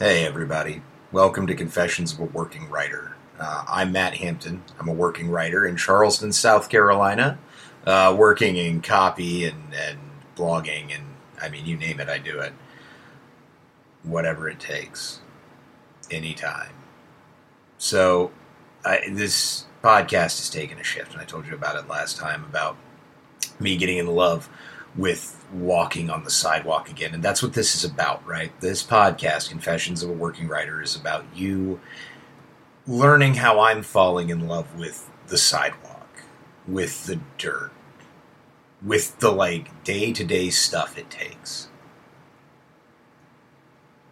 Hey, everybody. Welcome to Confessions of a Working Writer. Uh, I'm Matt Hampton. I'm a working writer in Charleston, South Carolina, uh, working in copy and, and blogging, and I mean, you name it, I do it. Whatever it takes, anytime. So, I, this podcast has taken a shift, and I told you about it last time about me getting in love with walking on the sidewalk again. And that's what this is about, right? This podcast, Confessions of a Working Writer, is about you learning how I'm falling in love with the sidewalk, with the dirt, with the like day to day stuff it takes.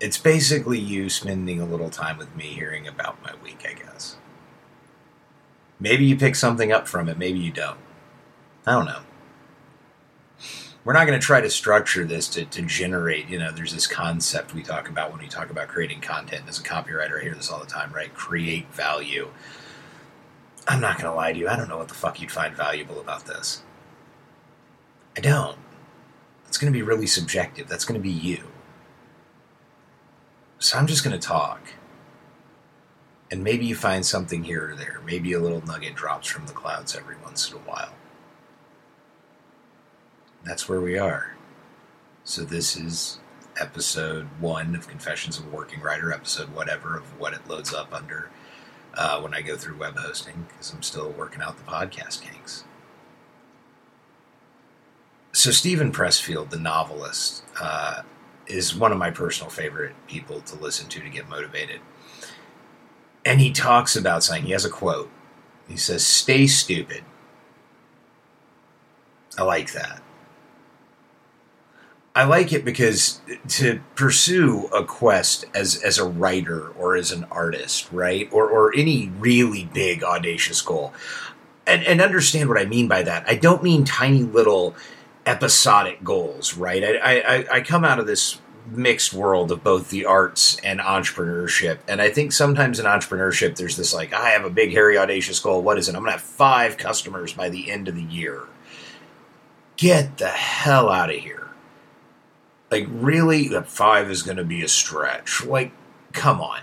It's basically you spending a little time with me hearing about my week, I guess. Maybe you pick something up from it, maybe you don't. I don't know we're not going to try to structure this to, to generate, you know, there's this concept we talk about when we talk about creating content. As a copywriter, I hear this all the time, right? Create value. I'm not going to lie to you. I don't know what the fuck you'd find valuable about this. I don't. It's going to be really subjective. That's going to be you. So I'm just going to talk. And maybe you find something here or there. Maybe a little nugget drops from the clouds every once in a while that's where we are. So this is episode one of Confessions of a Working Writer, episode whatever of what it loads up under uh, when I go through web hosting because I'm still working out the podcast kinks. So Steven Pressfield, the novelist, uh, is one of my personal favorite people to listen to to get motivated. And he talks about something. He has a quote. He says, "Stay stupid." I like that I like it because to pursue a quest as as a writer or as an artist, right, or or any really big audacious goal, and and understand what I mean by that. I don't mean tiny little episodic goals, right? I I, I come out of this mixed world of both the arts and entrepreneurship, and I think sometimes in entrepreneurship there's this like I have a big hairy audacious goal. What is it? I'm gonna have five customers by the end of the year. Get the hell out of here like, really, that five is going to be a stretch. Like, come on.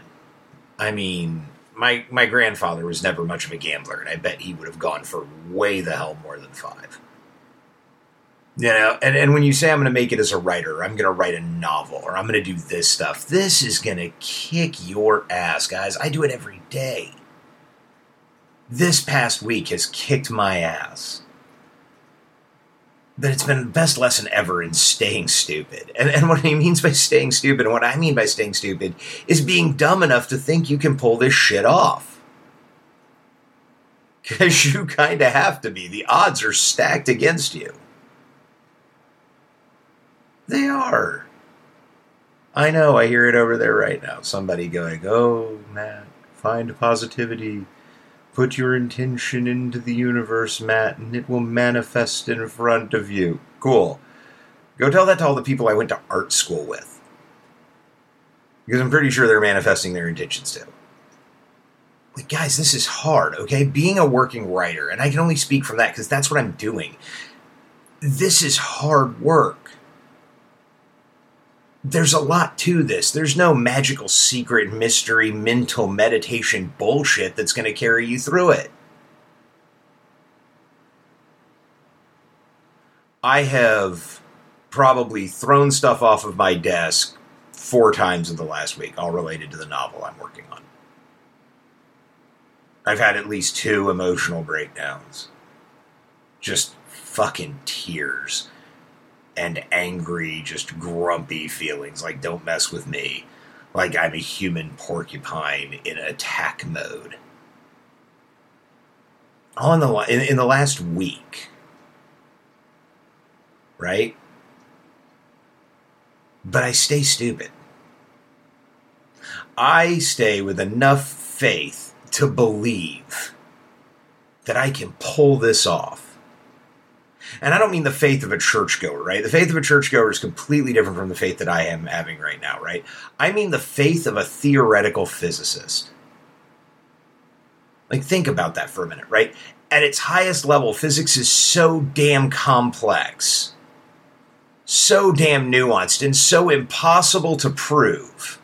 I mean, my my grandfather was never much of a gambler, and I bet he would have gone for way the hell more than five. You know, and, and when you say I'm going to make it as a writer, I'm going to write a novel, or I'm going to do this stuff, this is going to kick your ass, guys. I do it every day. This past week has kicked my ass that it's been the best lesson ever in staying stupid. And, and what he means by staying stupid, and what I mean by staying stupid, is being dumb enough to think you can pull this shit off. Because you kind of have to be. The odds are stacked against you. They are. I know, I hear it over there right now. Somebody going, oh, Matt, find positivity Put your intention into the universe, Matt, and it will manifest in front of you. Cool. Go tell that to all the people I went to art school with. Because I'm pretty sure they're manifesting their intentions too. Like, guys, this is hard, okay? Being a working writer, and I can only speak from that because that's what I'm doing. This is hard work there's a lot to this. There's no magical secret mystery mental meditation bullshit that's going to carry you through it. I have probably thrown stuff off of my desk four times in the last week, all related to the novel I'm working on. I've had at least two emotional breakdowns. Just fucking tears and angry, just grumpy feelings like don't mess with me. Like I'm a human porcupine in attack mode. In the in, in the last week. Right? But I stay stupid. I stay with enough faith to believe that I can pull this off and I don't mean the faith of a churchgoer, right? The faith of a churchgoer is completely different from the faith that I am having right now, right? I mean the faith of a theoretical physicist. Like, think about that for a minute, right? At its highest level, physics is so damn complex, so damn nuanced, and so impossible to prove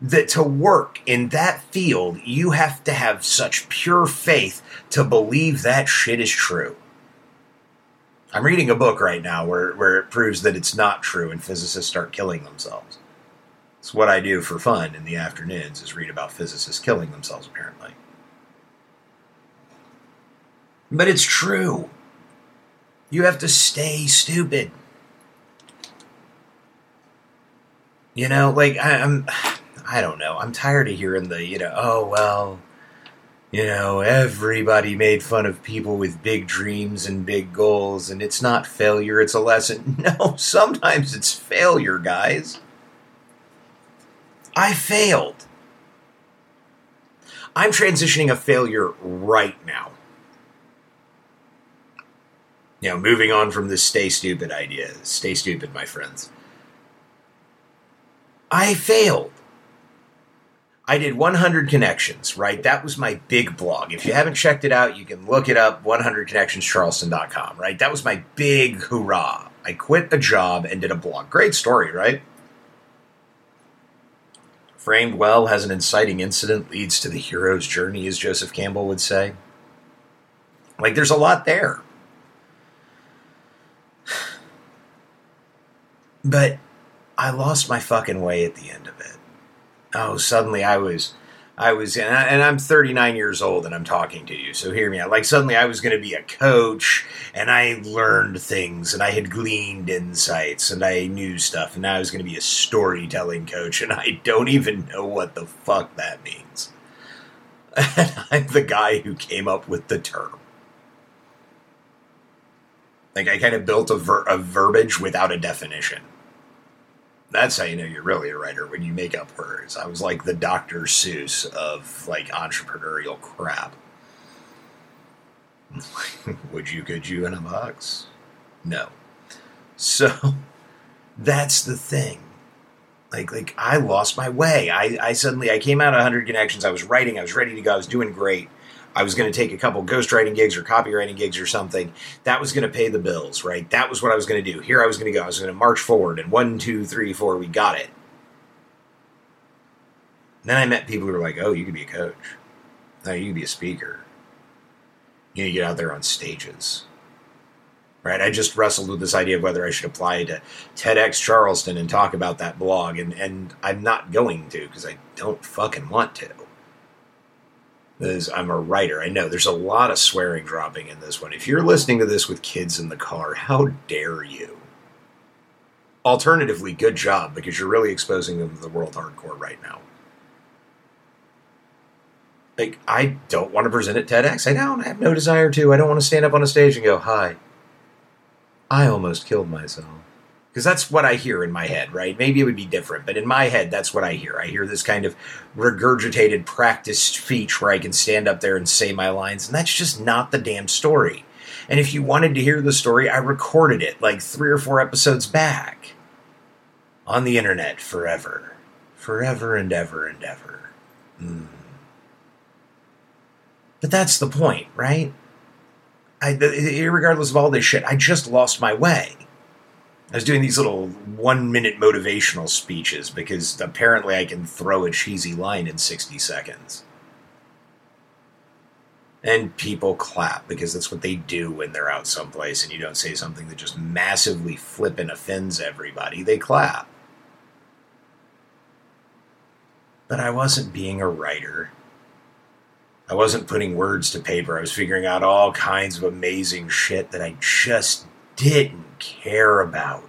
that to work in that field, you have to have such pure faith to believe that shit is true. I'm reading a book right now where, where it proves that it's not true and physicists start killing themselves. It's what I do for fun in the afternoons is read about physicists killing themselves apparently. But it's true. You have to stay stupid. You know, like I, I'm I don't know. I'm tired of hearing the, you know, oh well, you know, everybody made fun of people with big dreams and big goals, and it's not failure, it's a lesson. No, sometimes it's failure, guys. I failed. I'm transitioning a failure right now. Know, moving on from this stay stupid idea. Stay stupid, my friends. I failed. I did 100 connections, right? That was my big blog. If you haven't checked it out, you can look it up 100connectionscharleston.com, right? That was my big hurrah. I quit a job and did a blog. Great story, right? Framed well, has an inciting incident, leads to the hero's journey, as Joseph Campbell would say. Like, there's a lot there. But I lost my fucking way at the end of it. Oh, suddenly I was, I was, and, I, am 39 years old and I'm talking to you, so hear me out. Like suddenly I was going to be a coach and I learned things and I had gleaned insights and I knew stuff and now I was going to be a storytelling coach and I don't even know what the fuck that means. And I'm the guy who came up with the term. Like I kind of built a, ver- a verbiage without a definition. That's how you know you're really a writer when you make up words. I was like the Dr. Seuss of like entrepreneurial crap. Would you, could you in a box? No. So that's the thing. Like, like I lost my way. I, I suddenly I came out of 100 connections. I was writing. I was ready to go. I was doing great. I was going to take a couple ghostwriting gigs or copywriting gigs or something. That was going to pay the bills, right? That was what I was going to do. Here I was going to go. I was going to march forward, and one, two, three, four, we got it. And then I met people who were like, "Oh, you could be a coach. No, you could be a speaker. You know, get out there on stages." Right? I just wrestled with this idea of whether I should apply to TEDx Charleston and talk about that blog, and and I'm not going to because I don't fucking want to is I'm a writer. I know there's a lot of swearing dropping in this one. If you're listening to this with kids in the car, how dare you? Alternatively, good job because you're really exposing them to the world hardcore right now. Like, I don't want to present at TEDx. I don't I have no desire to. I don't want to stand up on a stage and go, Hi, I almost killed myself because that's what I hear in my head, right? Maybe it would be different, but in my head, that's what I hear. I hear this kind of regurgitated practice speech where I can stand up there and say my lines, and that's just not the damn story. And if you wanted to hear the story, I recorded it like three or four episodes back on the internet forever. Forever and ever and ever. Mm. But that's the point, right? I, regardless of all this shit, I just lost my way. I was doing these little one minute motivational speeches because apparently I can throw a cheesy line in 60 seconds. And people clap because that's what they do when they're out someplace and you don't say something that just massively flippin' offends everybody. They clap. But I wasn't being a writer. I wasn't putting words to paper. I was figuring out all kinds of amazing shit that I just didn't care about.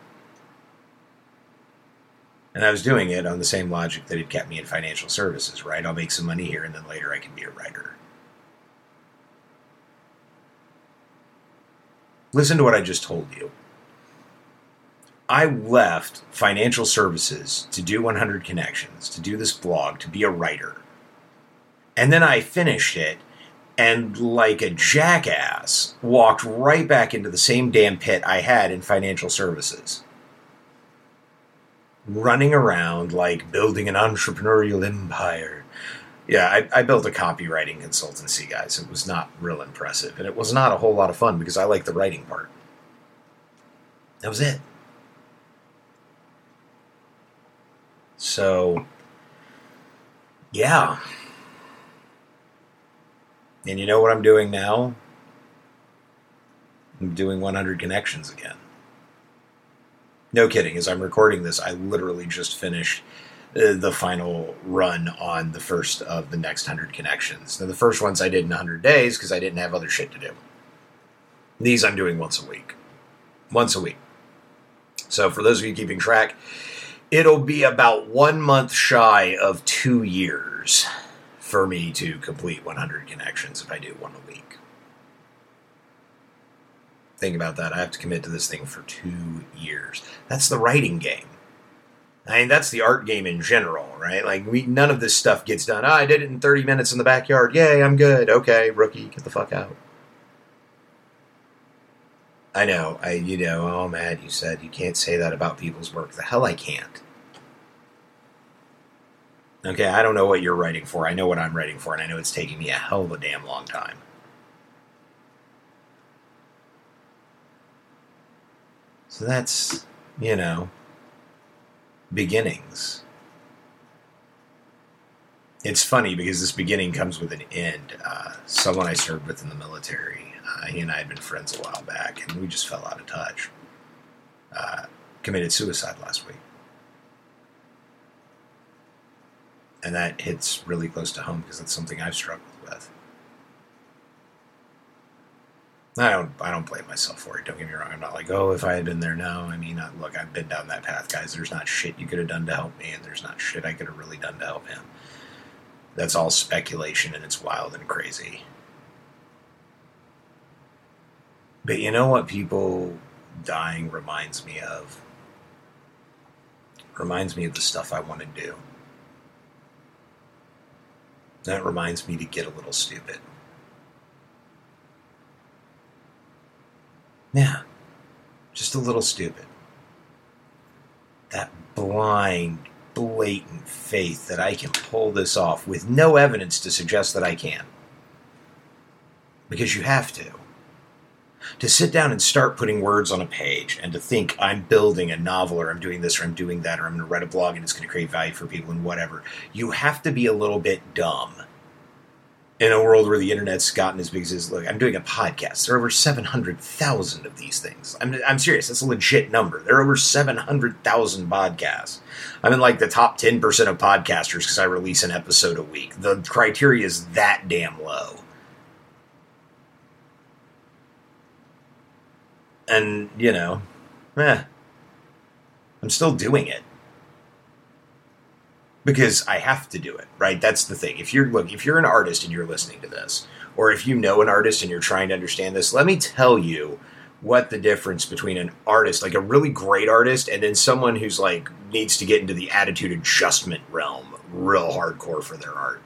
And I was doing it on the same logic that had kept me in financial services, right? I'll make some money here and then later I can be a writer. Listen to what I just told you. I left financial services to do 100 connections, to do this blog, to be a writer. And then I finished it and like a jackass walked right back into the same damn pit I had in financial services. Running around like building an entrepreneurial empire. Yeah, I, I, built a copywriting consultancy, guys. It was not real impressive. And it was not a whole lot of fun because I like the writing part. That was it. So, yeah. And you know what I'm doing now? I'm doing 100 connections again. No kidding. As I'm recording this, I literally just finished uh, the final run on the first of the next 100 connections. Now, the first ones I did in 100 days because I didn't have other shit to do. These I'm doing once a week. Once a week. So, for those of you keeping track, it'll be about one month shy of two years for me to complete 100 connections if I do one a week. Think about that. I have to commit to this thing for two years. That's the writing game. I mean, that's the art game in general, right? Like, we none of this stuff gets done. Oh, I did it in 30 minutes in the backyard. Yay, I'm good. Okay, rookie, get the fuck out. I know. I, you know, oh, Matt, you said you can't say that about people's work. The hell I can't. Okay, I don't know what you're writing for. I know what I'm writing for, and I know it's taking me a hell of a damn long time. So that's, you know, beginnings. It's funny because this beginning comes with an end. Uh, someone I served with in the military, uh, he and I had been friends a while back, and we just fell out of touch. Uh, committed suicide last week. And that hits really close to home because it's something I've struggled with. I don't I don't blame myself for it. Don't get me wrong. I'm not like, oh, if I had been there, now. I mean, look, I've been down that path, guys. There's not shit you could have done to help me, and there's not shit I could have really done to help him. That's all speculation, and it's wild and crazy. But you know what people dying reminds me of? Reminds me of the stuff I want to do. That reminds me to get a little stupid. Yeah, just a little stupid. That blind, blatant faith that I can pull this off with no evidence to suggest that I can. Because you have to. To sit down and start putting words on a page and to think I'm building a novel or I'm doing this or I'm doing that or I'm going to write a blog and it's going to create value for people and whatever, you have to be a little bit dumb in a world where the internet's gotten as big as it is, look, I'm doing a podcast. There are over 700,000 of these things. I'm, I'm serious. That's a legit number. There are over 700,000 podcasts. I'm in like the top 10% of podcasters because I release an episode a week. The criteria is that damn low. And, you know, eh, I'm still doing it because I have to do it, right? That's the thing. If you're look, if you're an artist and you're listening to this, or if you know an artist and you're trying to understand this, let me tell you what the difference between an artist, like a really great artist, and then someone who's like needs to get into the attitude adjustment realm real hardcore for their art.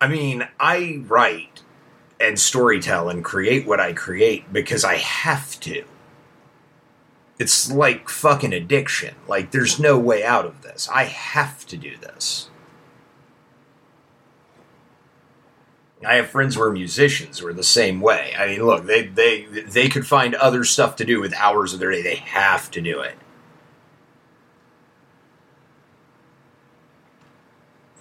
I mean, I write and storytell and create what I create because I have to. It's like fucking addiction. Like, there's no way out of this. I have to do this. I have friends who are musicians who are the same way. I mean, look, they they they could find other stuff to do with hours of their day. They have to do it.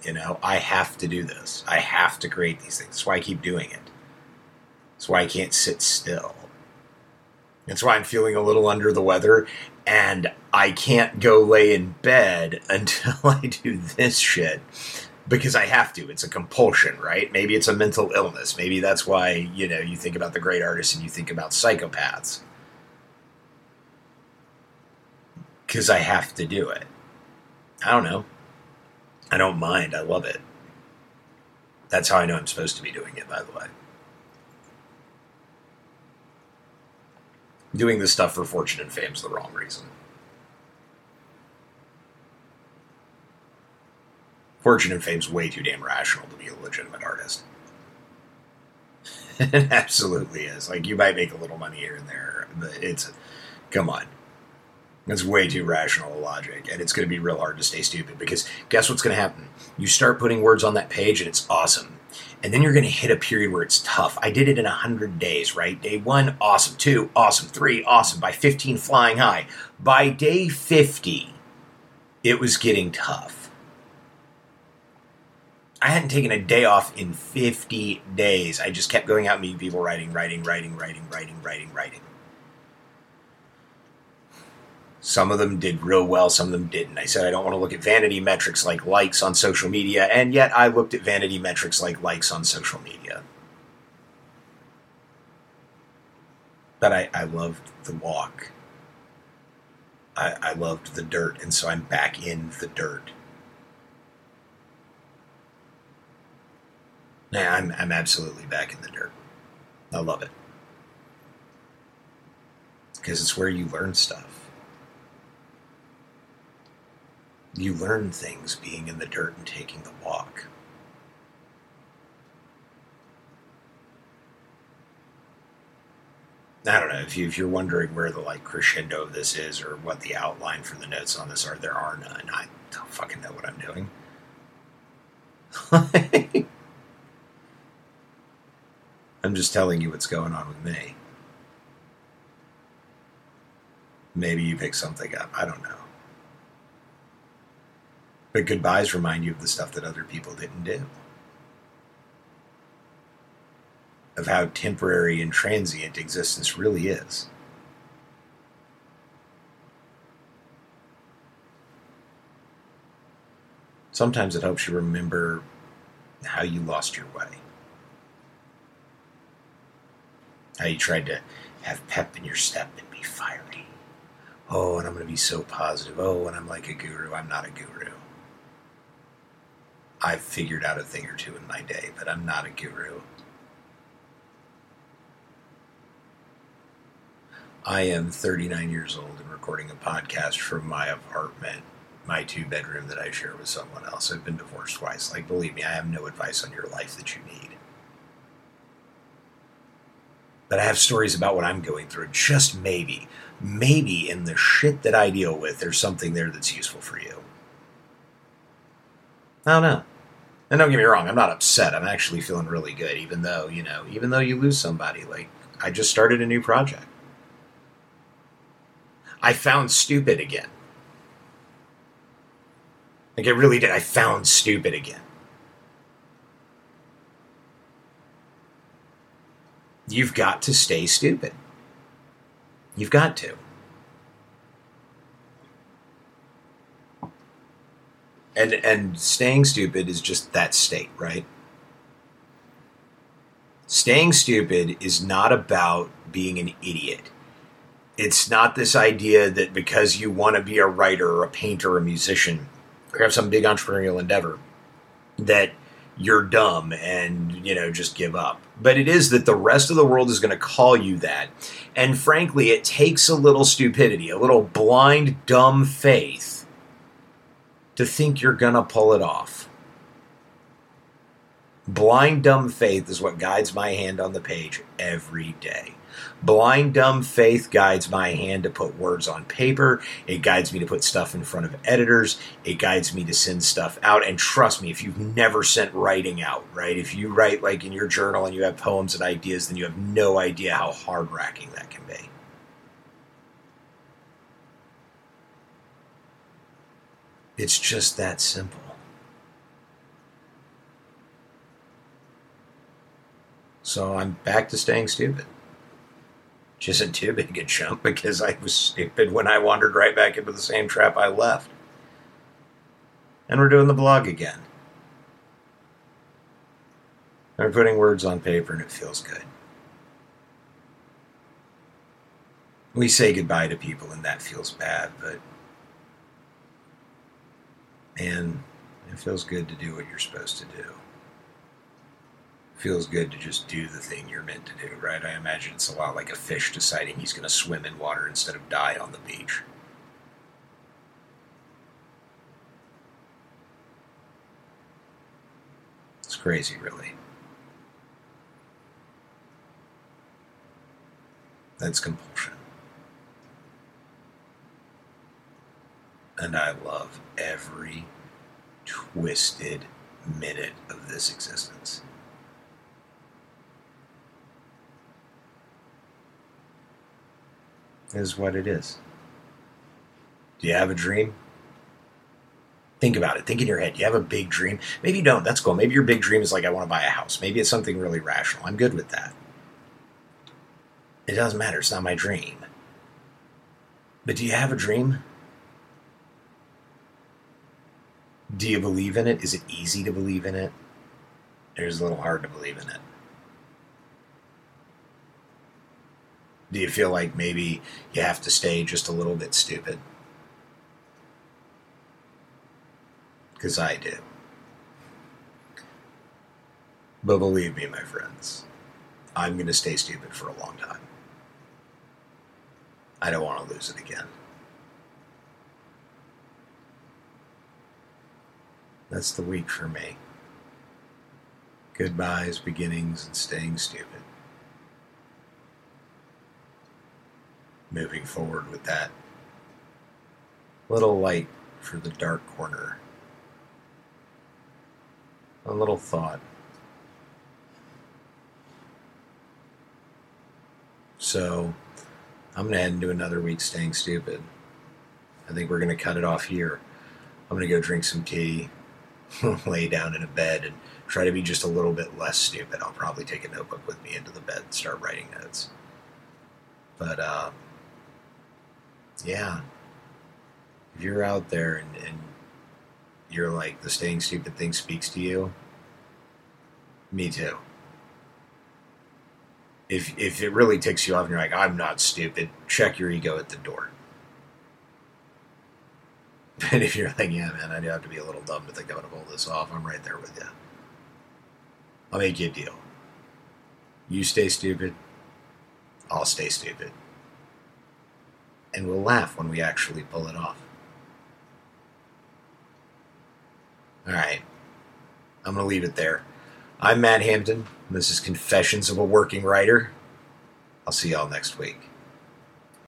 You know, I have to do this. I have to create these things. That's why I keep doing it. Why I can't sit still. That's why I'm feeling a little under the weather, and I can't go lay in bed until I do this shit because I have to. It's a compulsion, right? Maybe it's a mental illness. Maybe that's why, you know, you think about the great artists and you think about psychopaths. Because I have to do it. I don't know. I don't mind. I love it. That's how I know I'm supposed to be doing it, by the way. Doing this stuff for fortune and fame is the wrong reason. Fortune and fame's way too damn rational to be a legitimate artist. it absolutely is. Like you might make a little money here and there, but it's come on. That's way too rational a logic, and it's going to be real hard to stay stupid because guess what's going to happen? You start putting words on that page, and it's awesome and then you're going to hit a period where it's tough. I did it in 100 days, right? Day one, awesome. Two, awesome. Three, awesome. By 15, flying high. By day 50, it was getting tough. I hadn't taken a day off in 50 days. I just kept going out meeting people, writing, writing, writing, writing, writing, writing, writing. Some of them did real well, some of them didn't. I said I don't want to look at vanity metrics like likes on social media, and yet I looked at vanity metrics like likes on social media. But I, I loved the walk. I, I loved the dirt, and so I'm back in the dirt. Yeah, I'm, I'm absolutely back in the dirt. I love it. Because it's where you learn stuff. You learn things being in the dirt and taking the walk. I don't know if, you, if you're wondering where the like crescendo of this is or what the outline for the notes on this are. There are none. I don't fucking know what I'm doing. I'm just telling you what's going on with me. Maybe you pick something up. I don't know. But goodbyes remind you of the stuff that other people didn't do. Of how temporary and transient existence really is. Sometimes it helps you remember how you lost your way. How you tried to have pep in your step and be fiery. Oh, and I'm going to be so positive. Oh, and I'm like a guru. I'm not a guru. I've figured out a thing or two in my day, but I'm not a guru. I am 39 years old and recording a podcast from my apartment, my two bedroom that I share with someone else. I've been divorced twice. Like, believe me, I have no advice on your life that you need. But I have stories about what I'm going through. Just maybe, maybe in the shit that I deal with, there's something there that's useful for you. I don't know. And don't get me wrong, I'm not upset. I'm actually feeling really good, even though, you know, even though you lose somebody. Like, I just started a new project. I found stupid again. Like, I really did. I found stupid again. You've got to stay stupid. You've got to. And and staying stupid is just that state, right? Staying stupid is not about being an idiot. It's not this idea that because you want to be a writer or a painter or a musician or have some big entrepreneurial endeavor that you're dumb and you know just give up but it is that the rest of the world is going to call you that and frankly it takes a little stupidity a little blind dumb faith to think you're going to pull it off. Blind dumb faith is what guides my hand on the page every day. Blind dumb faith guides my hand to put words on paper. It guides me to put stuff in front of editors. It guides me to send stuff out. And trust me, if you've never sent writing out, right? If you write like in your journal and you have poems and ideas, then you have no idea how hard racking that can be. It's just that simple. So I'm back to staying stupid. Which isn't too big a jump because I was stupid when I wandered right back into the same trap I left. And we're doing the blog again. I'm putting words on paper and it feels good. We say goodbye to people and that feels bad, but and it feels good to do what you're supposed to do. It feels good to just do the thing you're meant to do, right? I imagine it's a lot like a fish deciding he's going to swim in water instead of die on the beach. It's crazy, really. That's compulsion. And I love every twisted minute of this existence. Is what it is. Do you have a dream? Think about it. Think in your head. You have a big dream. Maybe you don't. That's cool. Maybe your big dream is like, I want to buy a house. Maybe it's something really rational. I'm good with that. It doesn't matter. It's not my dream. But do you have a dream? Do you believe in it? Is it easy to believe in it? Or is it a little hard to believe in it? Do you feel like maybe you have to stay just a little bit stupid? Because I do. But believe me, my friends, I'm going to stay stupid for a long time. I don't want to lose it again. That's the week for me. Goodbyes, beginnings, and staying stupid. Moving forward with that little light for the dark corner. A little thought. So, I'm going to head into another week staying stupid. I think we're going to cut it off here. I'm going to go drink some tea, lay down in a bed, and try to be just a little bit less stupid. I'll probably take a notebook with me into the bed and start writing notes. But, uh, yeah. If you're out there and, and you're like, the staying stupid thing speaks to you, me too if if it really ticks you off and you're like, I'm not stupid, check your ego at the door. And if you're like, yeah, man, I do have to be a little dumb to think I'm gonna pull this off, I'm right there with you. I'll make you a deal. You stay stupid, I'll stay stupid. And we'll laugh when we actually pull it off. Alright. I'm gonna leave it there. I'm Matt Hampton. This is Confessions of a Working Writer. I'll see y'all next week.